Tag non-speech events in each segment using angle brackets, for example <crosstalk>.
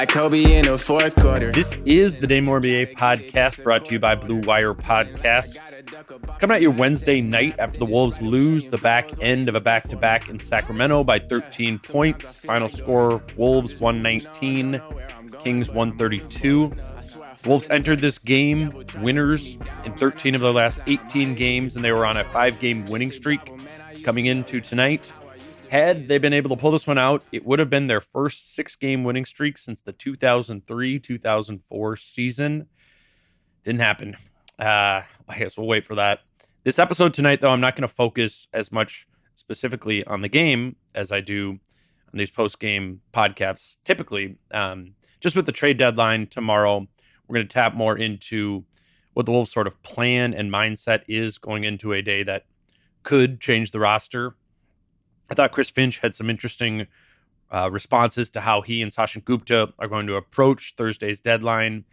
Like Kobe in the fourth quarter. This is the Dane Moore NBA podcast brought to you by Blue Wire Podcasts. Coming at you Wednesday night after the Wolves lose the back end of a back to back in Sacramento by 13 points. Final score Wolves 119, Kings 132. Wolves entered this game winners in 13 of their last 18 games, and they were on a five game winning streak coming into tonight. Had they been able to pull this one out, it would have been their first six game winning streak since the 2003 2004 season. Didn't happen. Uh, I guess we'll wait for that. This episode tonight, though, I'm not going to focus as much specifically on the game as I do on these post game podcasts typically. Um, just with the trade deadline tomorrow, we're going to tap more into what the Wolves' sort of plan and mindset is going into a day that could change the roster I thought Chris Finch had some interesting uh, responses to how he and Sachin Gupta are going to approach Thursday's deadline.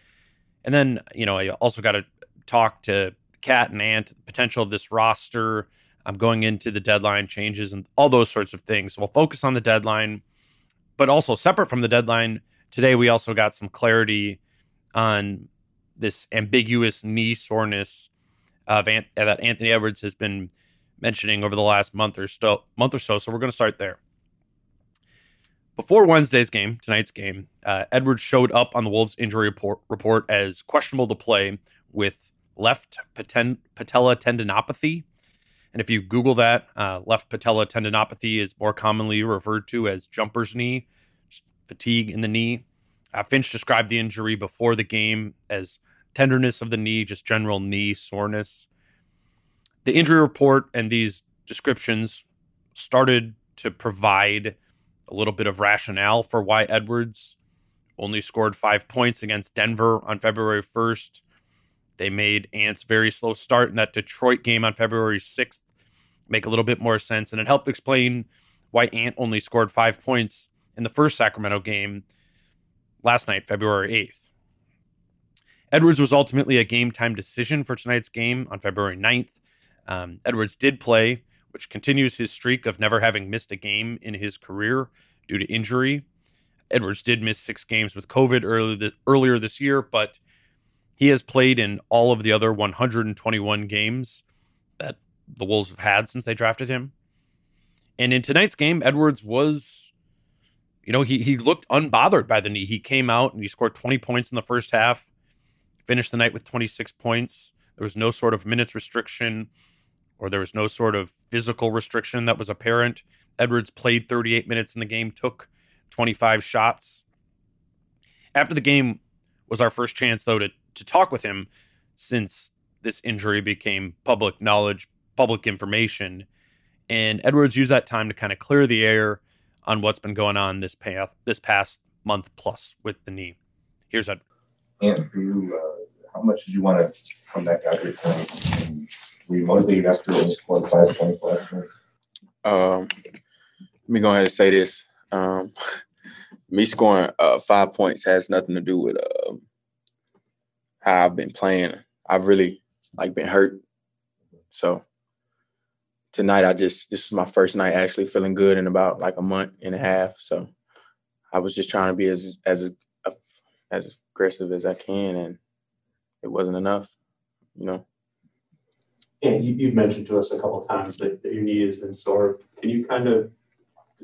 And then, you know, I also got to talk to KAT and Ant, the potential of this roster. I'm um, going into the deadline changes and all those sorts of things. So we'll focus on the deadline, but also separate from the deadline. Today, we also got some clarity on this ambiguous knee soreness of Ant- that Anthony Edwards has been mentioning over the last month or so. Month or so. So we're going to start there. Before Wednesday's game, tonight's game, uh, Edwards showed up on the Wolves injury report, report as questionable to play with left paten- patella tendinopathy. And if you Google that, uh, left patella tendinopathy is more commonly referred to as jumper's knee, fatigue in the knee. Uh, Finch described the injury before the game as tenderness of the knee, just general knee soreness the injury report and these descriptions started to provide a little bit of rationale for why Edwards only scored five points against Denver on February 1st. They made Ant's very slow start in that Detroit game on February 6th make a little bit more sense. And it helped explain why Ant only scored five points in the first Sacramento game last night, February 8th. Edwards was ultimately a game time decision for tonight's game on February 9th. Um, Edwards did play, which continues his streak of never having missed a game in his career due to injury. Edwards did miss six games with COVID early earlier this year, but he has played in all of the other 121 games that the Wolves have had since they drafted him. And in tonight's game, Edwards was, you know, he he looked unbothered by the knee. He came out and he scored 20 points in the first half, finished the night with 26 points. There was no sort of minutes restriction or there was no sort of physical restriction that was apparent. Edwards played 38 minutes in the game, took 25 shots. After the game was our first chance, though, to, to talk with him since this injury became public knowledge, public information. And Edwards used that time to kind of clear the air on what's been going on this path this past month plus with the knee. Here's Edwards. And for you, uh, how much did you want to come back out motivated after only scoring five points last night? Um, let me go ahead and say this. Um, <laughs> me scoring uh, five points has nothing to do with uh, how I've been playing. I've really like been hurt, so tonight I just this is my first night actually feeling good in about like a month and a half. So I was just trying to be as as as aggressive as I can, and it wasn't enough, you know. And you, you've mentioned to us a couple times that, that your knee has been sore. Can you kind of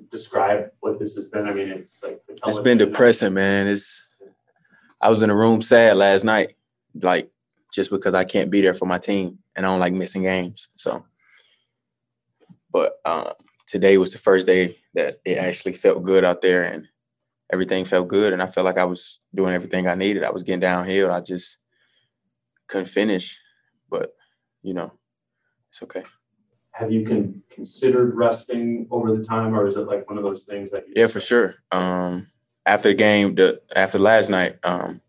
describe what this has been? I mean, it's like it's been depressing, man. It's I was in a room sad last night, like just because I can't be there for my team and I don't like missing games. So, but um, today was the first day that it actually felt good out there and everything felt good. And I felt like I was doing everything I needed. I was getting downhill. I just couldn't finish, but you know, it's okay. Have you con- considered resting over the time, or is it like one of those things that? yeah, for sure. Um, after the game, the after last night, um,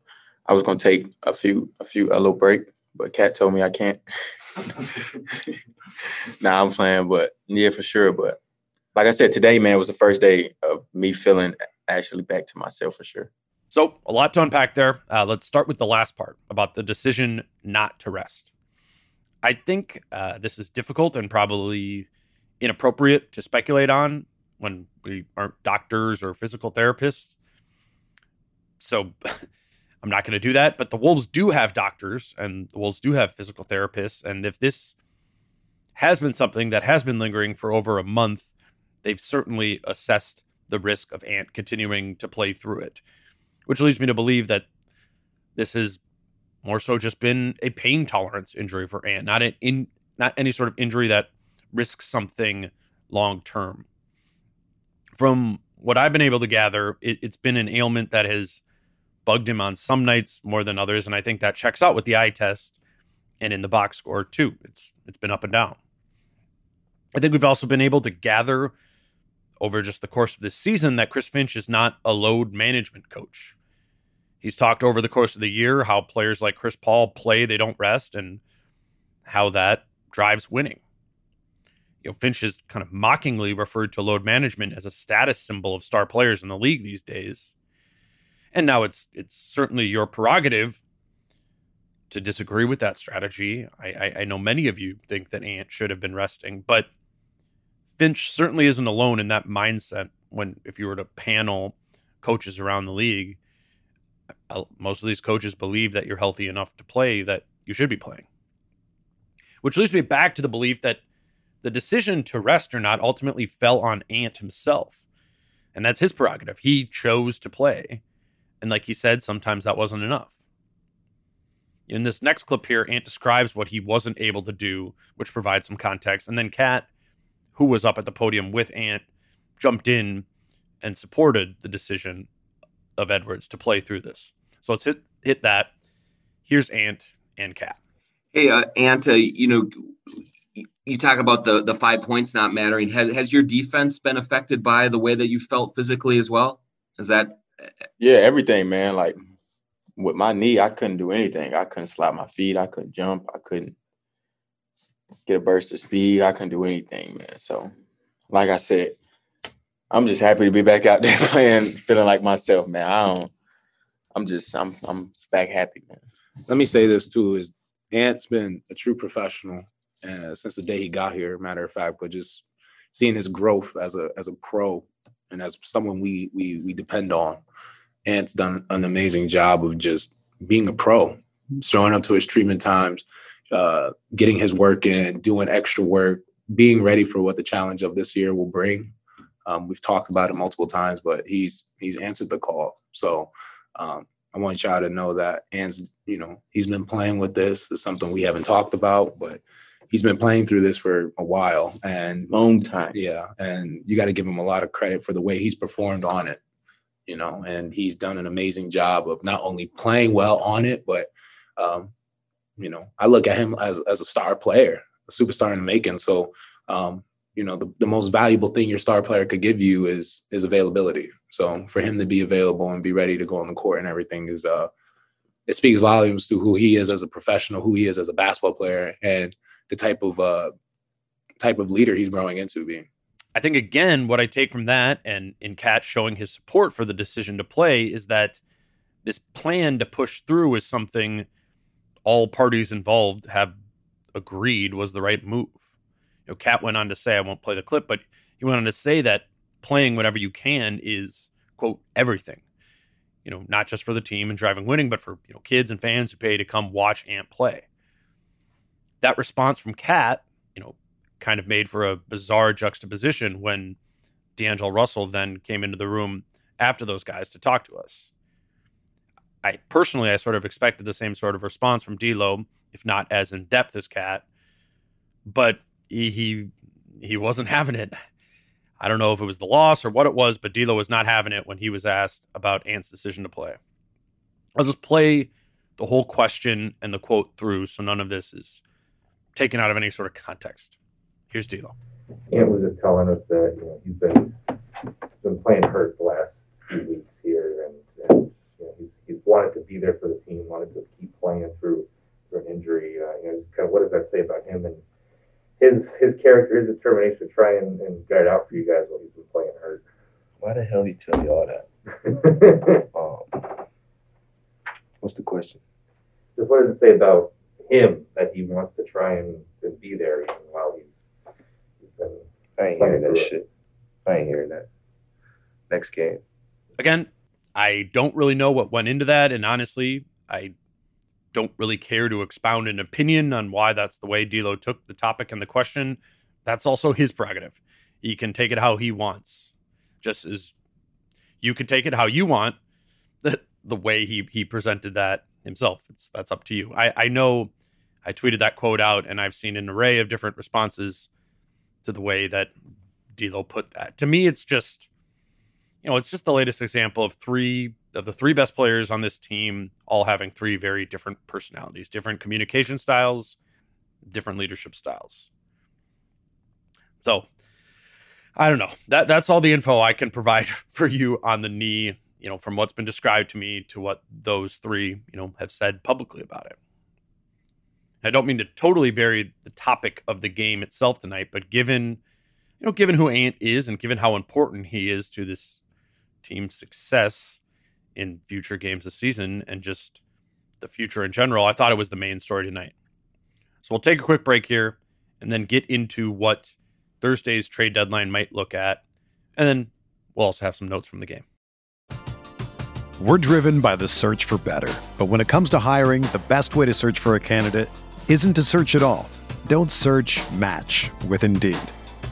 I was gonna take a few, a few, a little break, but KAT told me I can't. <laughs> nah, I'm playing, but yeah, for sure. But like I said, today, man, was the first day of me feeling actually back to myself for sure. So, a lot to unpack there. Uh, let's start with the last part about the decision not to rest. I think uh, this is difficult and probably inappropriate to speculate on when we aren't doctors or physical therapists. So, <laughs> I'm not going to do that. But the Wolves do have doctors and the Wolves do have physical therapists. And if this has been something that has been lingering for over a month, they've certainly assessed the risk of Ant continuing to play through it, which leads me to believe that this has more so just been a pain tolerance injury for Ant, not an in not any sort of injury that risks something long term. From what I've been able to gather, it, it's been an ailment that has bugged him on some nights more than others, and I think that checks out with the eye test and in the box score too. It's it's been up and down. I think we've also been able to gather over just the course of this season that Chris Finch is not a load management coach. He's talked over the course of the year how players like Chris Paul play, they don't rest, and how that drives winning. You know, Finch has kind of mockingly referred to load management as a status symbol of star players in the league these days. And now it's it's certainly your prerogative to disagree with that strategy. I, I, I know many of you think that Ant should have been resting, but Finch certainly isn't alone in that mindset. When if you were to panel coaches around the league, most of these coaches believe that you're healthy enough to play that you should be playing. Which leads me back to the belief that the decision to rest or not ultimately fell on Ant himself. And that's his prerogative. He chose to play. And like he said, sometimes that wasn't enough. In this next clip here, Ant describes what he wasn't able to do, which provides some context. And then KAT who was up at the podium with Ant, jumped in and supported the decision of Edwards to play through this. So let's hit hit that. Here's Ant and KAT. Hey, uh, Ant, uh, you know, you talk about the the five points not mattering. Has has your defense been affected by the way that you felt physically as well? Is that? Yeah, everything, man. Like with my knee, I couldn't do anything. I couldn't slap my feet. I couldn't jump. I couldn't get a burst of speed. I couldn't do anything, man. So, like I said, I'm just happy to be back out there <laughs> playing, feeling like myself, man. I don't. I'm just. I'm. I'm back happy, man. Let me say this too: is Ant's been a true professional uh, since the day he got here. Matter of fact, but just seeing his growth as a as a pro and as someone we we we depend on. Ant's done an amazing job of just being a pro, showing up to his treatment times, uh, getting his work in, doing extra work, being ready for what the challenge of this year will bring. Um, we've talked about it multiple times, but he's he's answered the call. So um, I want y'all to know that An's, you know, he's been playing with this. It's something we haven't talked about, but he's been playing through this for a while and long time. Yeah, and you got to give him a lot of credit for the way he's performed on it. You know, and he's done an amazing job of not only playing well on it, but um, you know, I look at him as as a star player, a superstar in the making. So, um, you know, the, the most valuable thing your star player could give you is is availability. So for him to be available and be ready to go on the court and everything is uh it speaks volumes to who he is as a professional, who he is as a basketball player, and the type of uh type of leader he's growing into being. I think again, what I take from that and in KAT showing his support for the decision to play is that this plan to push through is something all parties involved have agreed was the right move. Know, KAT went on to say, I won't play the clip, but he went on to say that playing whatever you can is quote everything. You know, not just for the team and driving winning, but for you know kids and fans who pay to come watch Ant play. That response from KAT, you know, kind of made for a bizarre juxtaposition when D'Angelo Russell then came into the room after those guys to talk to us. I personally, I sort of expected the same sort of response from D'Lo, if not as in depth as KAT, but he, he he wasn't having it. I don't know if it was the loss or what it was, but D'Lo was not having it when he was asked about Ant's decision to play. I'll just play the whole question and the quote through, so none of this is taken out of any sort of context. Here's D'Lo. Ant was just telling us that you know he's been been playing hurt the last few weeks here, and, and you know, he's he's wanted to be there for the team, wanted to keep playing through through an injury. Uh, you know, kind of what does that say about him and his his character, his determination to try and, and get it out for you guys while he's been playing hurt. Why the hell he tell you all that? <laughs> um, what's the question? Just what does it say about him that he wants to try and, and be there even while he's he's been I ain't playing hearing that through it? shit. I ain't hearing that. Next game. Again, I don't really know what went into that, and honestly, I don't really care to expound an opinion on why that's the way D'Lo took the topic and the question. That's also his prerogative. He can take it how he wants, just as you can take it how you want. <laughs> The way he he presented that himself, it's that's up to you. I I know I tweeted that quote out, and I've seen an array of different responses to the way that D'Lo put that. To me, it's just you know, it's just the latest example of three of the three best players on this team all having three very different personalities, different communication styles, different leadership styles. So, I don't know. That that's all the info I can provide <laughs> for you on the knee, you know, from what's been described to me to what those three, you know, have said publicly about it. I don't mean to totally bury the topic of the game itself tonight, but given you know, given who Ant is and given how important he is to this team's success in future games this season and just the future in general, I thought it was the main story tonight. So we'll take a quick break here and then get into what Thursday's trade deadline might look at. And then we'll also have some notes from the game. We're driven by the search for better. But when it comes to hiring, the best way to search for a candidate isn't to search at all. Don't search match with Indeed.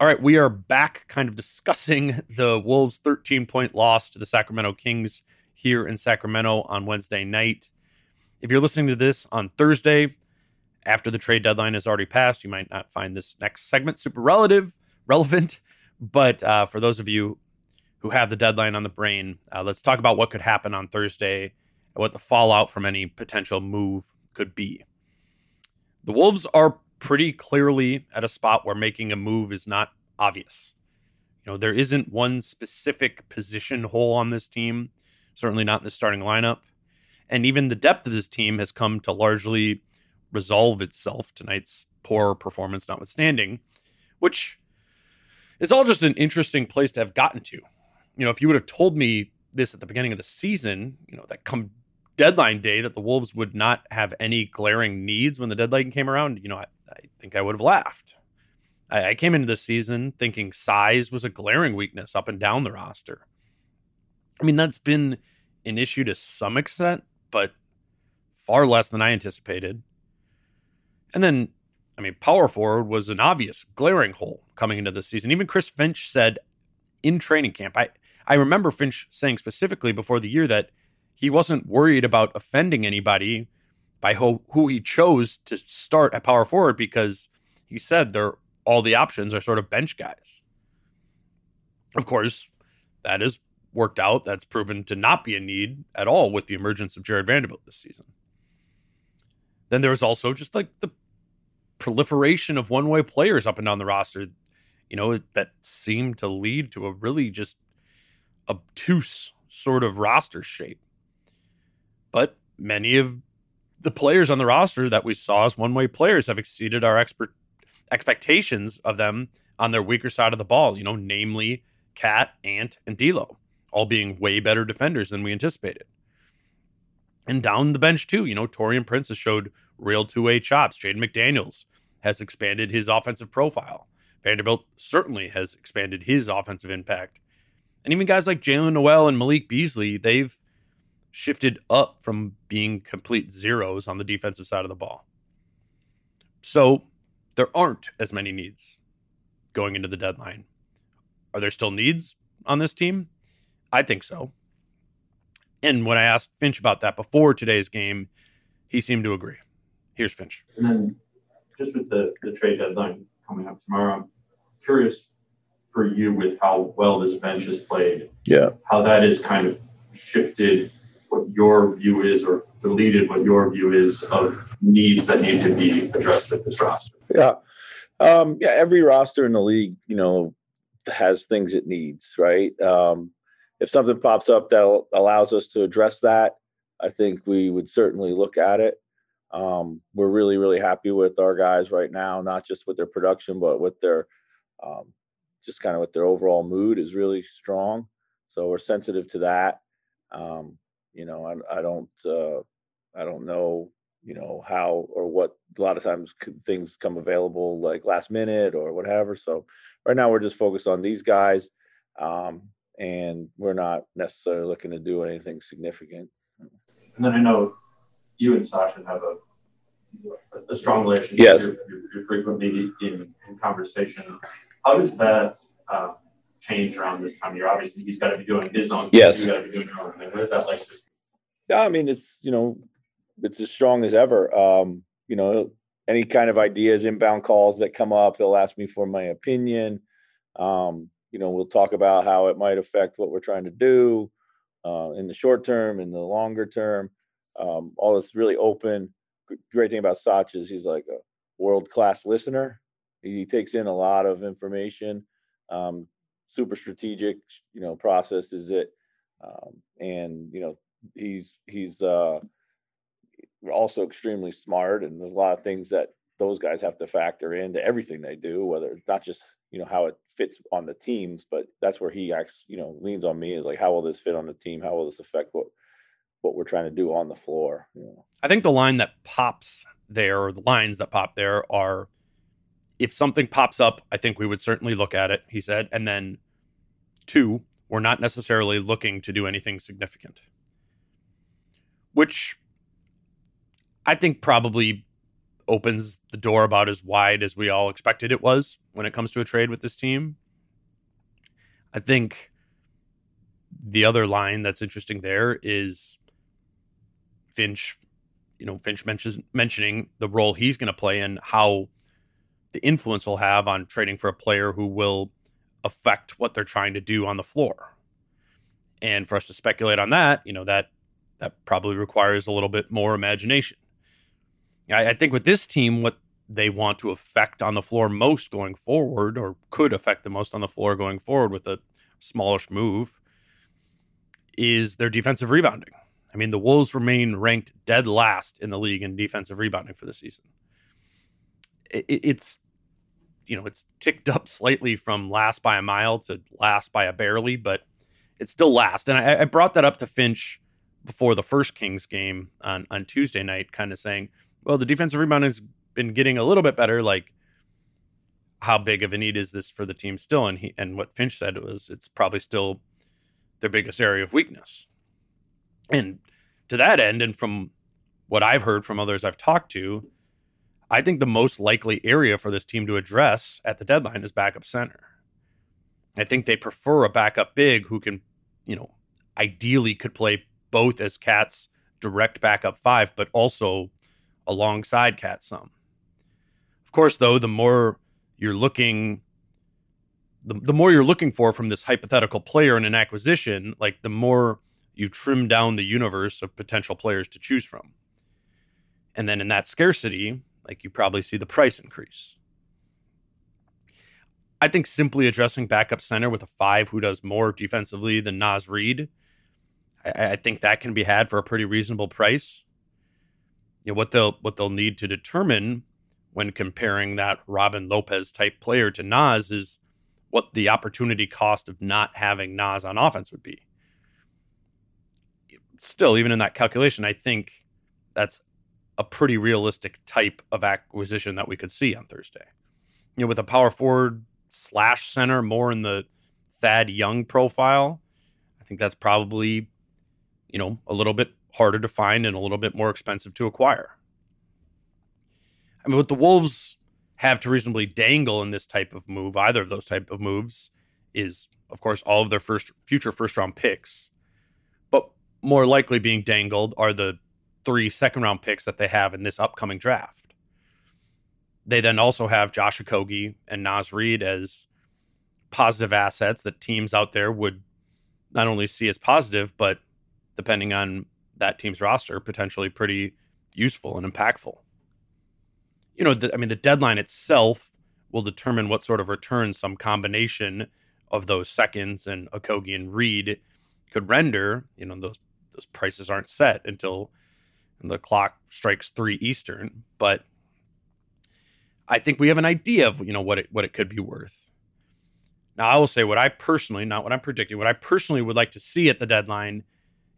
All right, we are back kind of discussing <laughs> the Wolves' 13 point loss to the Sacramento Kings here in Sacramento on Wednesday night. If you're listening to this on Thursday, after the trade deadline has already passed, you might not find this next segment super relative, relevant. <laughs> But uh, for those of you who have the deadline on the brain, uh, let's talk about what could happen on Thursday and what the fallout from any potential move could be. The Wolves are pretty clearly at a spot where making a move is not obvious. You know, there isn't one specific position hole on this team, certainly not in the starting lineup. And even the depth of this team has come to largely resolve itself, tonight's poor performance notwithstanding, which is all just an interesting place to have gotten to. You know, if you would have told me this at the beginning of the season, you know, that come deadline day that the Wolves would not have any glaring needs when the deadline came around, you know, I, I think I would have laughed. I, I came into the season thinking size was a glaring weakness up and down the roster. I mean, that's been an issue to some extent, but far less than I anticipated. And then I mean, power forward was an obvious glaring hole coming into the season. Even Chris Finch said in training camp, I, I remember Finch saying specifically before the year that he wasn't worried about offending anybody by who, he chose to start at power forward because he said they're all the options are sort of bench guys. Of course, that has worked out. That's proven to not be a need at all with the emergence of Jared Vanderbilt this season. Then there was also just like the proliferation of one way players up and down the roster, you know, that seemed to lead to a really just obtuse sort of roster shape. But many of the players on the roster that we saw as one way players have exceeded our expert expectations of them on their weaker side of the ball, you know, namely Cat, Ant, and D'Lo, all being way better defenders than we anticipated. And down the bench too, you know, Taurean Prince has showed real two-way chops. Jaden McDaniels has expanded his offensive profile. Vanderbilt certainly has expanded his offensive impact. And even guys like Jaylen Nowell and Malik Beasley, they've shifted up from being complete zeros on the defensive side of the ball. So there aren't as many needs going into the deadline. Are there still needs on this team? I think so. And when I asked Finch about that before today's game, he seemed to agree. Here's Finch. And then just with the, the trade deadline coming up tomorrow, I'm curious for you with how well this bench has played. Yeah. How that has kind of shifted what your view is or deleted what your view is of needs that need to be addressed with this roster. Yeah. Um, yeah, every roster in the league, you know, has things it needs, right? Um, if something pops up that allows us to address that, I think we would certainly look at it. Um, we're really, really happy with our guys right now, not just with their production, but with their um, just kind of with their overall mood is really strong. So we're sensitive to that. Um, you know, I, I don't, uh, I don't know, you know, how or what. A lot of times things come available like last minute or whatever. So right now we're just focused on these guys, um, and we're not necessarily looking to do anything significant. And then I know you and Sasha have a a strong relationship. Yes. You're, you're, frequently in, in conversation. How does that uh, change around this time of year? Obviously, he's got to be doing his own. thing, Yes. You got to be doing your own thing. What is that like? Yeah, I mean it's you know it's as strong as ever. Um, you know, any kind of ideas, inbound calls that come up, he'll ask me for my opinion. Um, you know, we'll talk about how it might affect what we're trying to do uh, in the short term, in the longer term. Um, all this really open. Great thing about Sach is he's like a world class listener. He takes in a lot of information. Um, super strategic, you know, processes it, um, and you know he's he's uh also extremely smart and there's a lot of things that those guys have to factor into everything they do whether it's not just you know how it fits on the teams but that's where he acts you know leans on me is like how will this fit on the team? How will this affect what what we're trying to do on the floor you know? I think the line that pops there, or the lines that pop there, are if something pops up, I think we would certainly look at it, he said. And then two, we're not necessarily looking to do anything significant, which I think probably opens the door about as wide as we all expected it was when it comes to a trade with this team. I think the other line that's interesting there is Finch you know Finch mentions mentioning the role he's going to play and how the influence will have on trading for a player who will affect what they're trying to do on the floor. And for us to speculate on that, you know that that probably requires a little bit more imagination. I, I think with this team, what they want to affect on the floor most going forward, or could affect the most on the floor going forward with a smallish move, is their defensive rebounding. I mean, the Wolves remain ranked dead last in the league in defensive rebounding for the season. It, it- it's, you know, it's ticked up slightly from last by a mile to last by a barely, but it's still last. And I, I brought that up to Finch before the first Kings game on, on Tuesday night, kind of saying, well, the defensive rebound has been getting a little bit better. Like, how big of a need is this for the team still? And he and what Finch said was it's probably still their biggest area of weakness. And to that end, and from what I've heard from others I've talked to, I think the most likely area for this team to address at the deadline is backup center. I think they prefer a backup big who can, you know, ideally could play both as KAT's direct backup five, but also alongside KAT some. Of course, though, the more you're looking, the, the more you're looking for from this hypothetical player in an acquisition, like the more you trim down the universe of potential players to choose from. And then in that scarcity, like you probably see the price increase. I think simply addressing backup center with a five who does more defensively than Naz Reid, I, I think that can be had for a pretty reasonable price. You know, what they'll what they'll need to determine when comparing that Robin Lopez type player to Naz is what the opportunity cost of not having Naz on offense would be. Still, even in that calculation, I think that's a pretty realistic type of acquisition that we could see on Thursday. You know, with a power forward slash center more in the Thad Young profile, I think that's probably, you know, a little bit harder to find and a little bit more expensive to acquire. I mean, what the Wolves have to reasonably dangle in this type of move, either of those type of moves, is of course all of their first future first round picks. But more likely being dangled are the three second round picks that they have in this upcoming draft. They then also have Josh Okogie and Naz Reid as positive assets that teams out there would not only see as positive, but depending on that team's roster, potentially pretty useful and impactful. You know, I mean, the deadline itself will determine what sort of return some combination of those seconds and Okogie and Reid could render. You know, those those prices aren't set until the clock strikes three Eastern, but I think we have an idea of you know what it what it could be worth. Now I will say what I personally, not what I'm predicting, what I personally would like to see at the deadline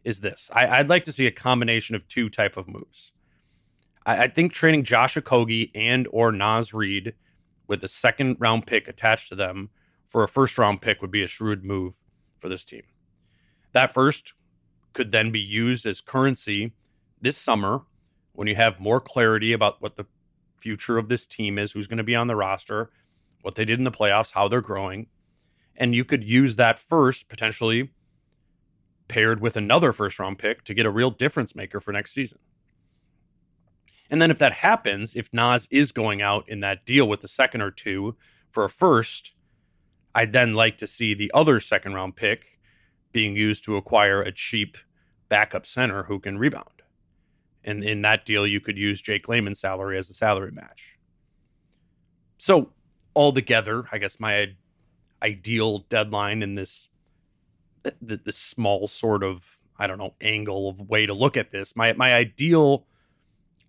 is this. I, would like to see a combination of two type of moves. I, I think trading Josh Okogie and or Naz Reid with a second round pick attached to them for a first round pick would be a shrewd move for this team. That first could then be used as currency this summer when you have more clarity about what the future of this team is, who's going to be on the roster, what they did in the playoffs, how they're growing. And you could use that first, potentially paired with another first round pick to get a real difference maker for next season. And then if that happens, if Naz is going out in that deal with the second or two for a first, I'd then like to see the other second round pick being used to acquire a cheap backup center who can rebound. And in that deal, you could use Jake Layman's salary as a salary match. So, altogether, I guess my ideal deadline in this this small sort of I don't know angle of way to look at this. My my ideal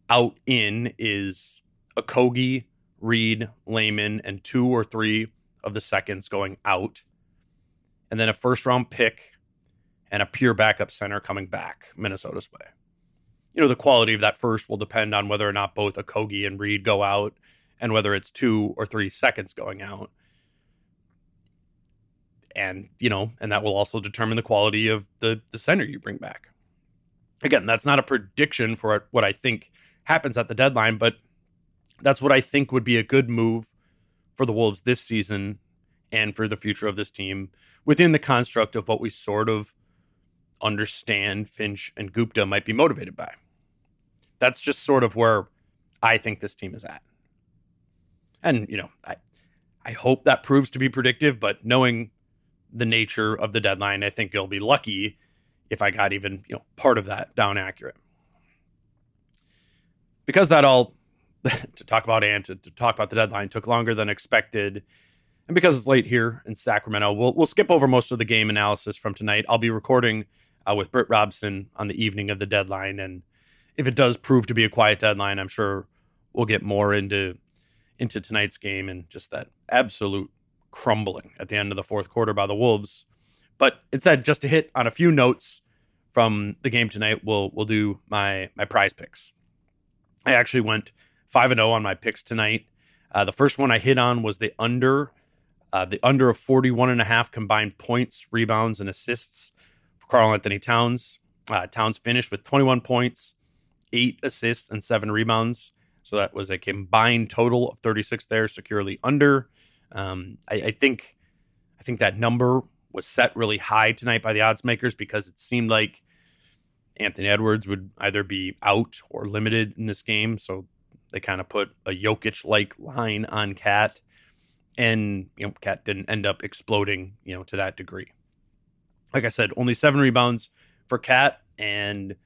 out in is Okogie, Reid, Layman, and two or three of the seconds going out, and then a first round pick and a pure backup center coming back Minnesota's way you know, the quality of that first will depend on whether or not both Okogie and Reid go out and whether it's two or three seconds going out. And, you know, and that will also determine the quality of the, the center you bring back. Again, that's not a prediction for what I think happens at the deadline, but that's what I think would be a good move for the Wolves this season and for the future of this team within the construct of what we sort of understand Finch and Gupta might be motivated by. That's just sort of where I think this team is at. And, you know, I I hope that proves to be predictive, but knowing the nature of the deadline, I think you'll be lucky if I got even, you know, part of that down accurate. Because that all <laughs> to talk about and to, to talk about the deadline took longer than expected. And because it's late here in Sacramento, we'll we'll skip over most of the game analysis from tonight. I'll be recording uh, with Britt Robson on the evening of the deadline. And if it does prove to be a quiet deadline, I'm sure we'll get more into into tonight's game and just that absolute crumbling at the end of the fourth quarter by the Wolves. But instead, just to hit on a few notes from the game tonight, we'll we'll do my my prize picks. I actually went five and zero oh on my picks tonight. Uh, the first one I hit on was the under, uh, the under of 41 and a half combined points, rebounds, and assists Karl-Anthony Towns. Uh, Towns finished with 21 points, eight assists, and seven rebounds So that was a combined total of 36 there, securely under. Um, I, I think I think that number was set really high tonight by the odds makers because it seemed like Anthony Edwards would either be out or limited in this game. So they kind of put a Jokic like line on KAT. And you know, KAT didn't end up exploding, you know, to that degree. Like I said, only seven rebounds for KAT, and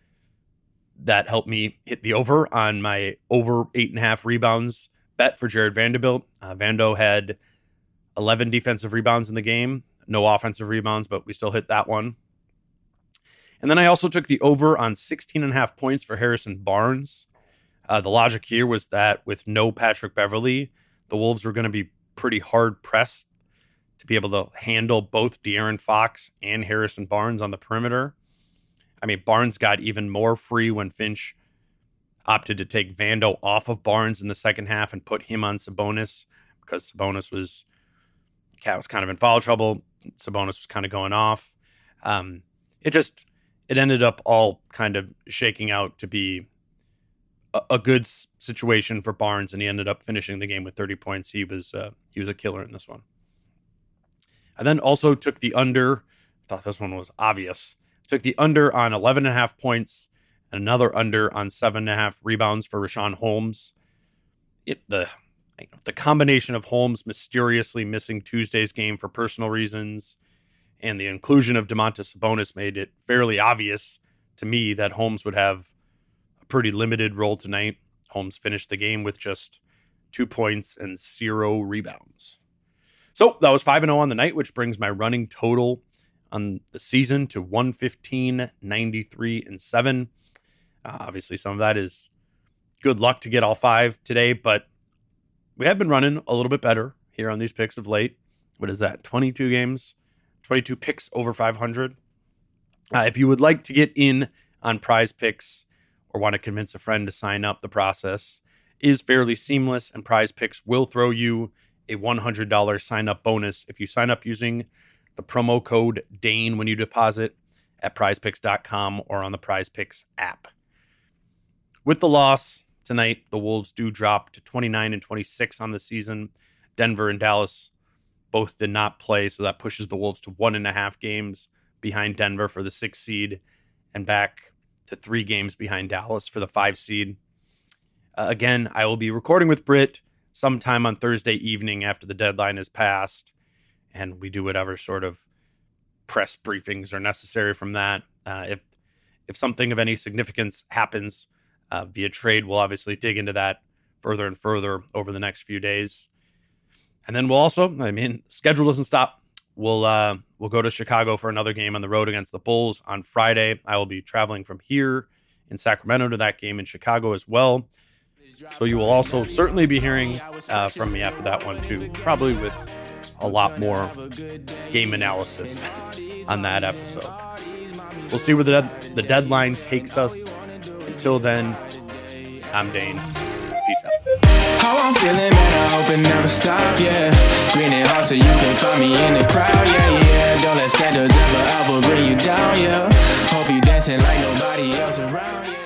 that helped me hit the over on my over eight and a half rebounds bet for Jared Vanderbilt. Uh, Vando had 11 defensive rebounds in the game, no offensive rebounds, but we still hit that one. And then I also took the over on 16 and a half points for Harrison Barnes. Uh, the logic here was that with no Patrick Beverley, the Wolves were going to be pretty hard pressed to be able to handle both De'Aaron Fox and Harrison Barnes on the perimeter. I mean, Barnes got even more free when Finch opted to take Vando off of Barnes in the second half and put him on Sabonis because Sabonis was KAT was kind of in foul trouble. Sabonis was kind of going off. Um, it just it ended up all kind of shaking out to be a, a good situation for Barnes, and he ended up finishing the game with 30 points. He was uh, he was a killer in this one. I then also took the under. Thought this one was obvious. Took the under on 11 and a half points and another under on seven and a half rebounds for Richaun Holmes. It the the combination of Holmes mysteriously missing Tuesday's game for personal reasons and the inclusion of Domantas Sabonis made it fairly obvious to me that Holmes would have a pretty limited role tonight. Holmes finished the game with just two points and zero rebounds. So that was 5 0 on the night, which brings my running total on the season to 115, 93, and 7. Uh, obviously, some of that is good luck to get all five today, but we have been running a little bit better here on these picks of late. What is that? 22 games, 22 picks over 500. Uh, if you would like to get in on prize picks or want to convince a friend to sign up, the process is fairly seamless, and prize picks will throw you a $100 sign up bonus if you sign up using the promo code DANE when you deposit at prizepicks.com or on the prizepicks app. With the loss, tonight. The Wolves do drop to 29 and 26 on the season. Denver and Dallas both did not play, so that pushes the Wolves to one and a half games behind Denver for the six seed and back to three games behind Dallas for the five seed. Uh, again, I will be recording with Britt sometime on Thursday evening after the deadline is passed, and we do whatever sort of press briefings are necessary from that. Uh, if if something of any significance happens, uh, via trade. We'll obviously dig into that further and further over the next few days. And then we'll also, I mean, schedule doesn't stop. We'll uh, we'll go to Chicago for another game on the road against the Bulls on Friday. I will be traveling from here in Sacramento to that game in Chicago as well. So you will also certainly be hearing uh, from me after that one too, probably with a lot more game analysis <laughs> on that episode. We'll see where the, de- the deadline takes us. Until then, I'm Dane. Peace out. How I'm feeling, man, I hope it never stop, yeah. Green and hot so you can find me in the crowd, yeah, yeah. Don't let standards ever, ever bring you down, yeah. Hope you dancing like nobody else around, yeah.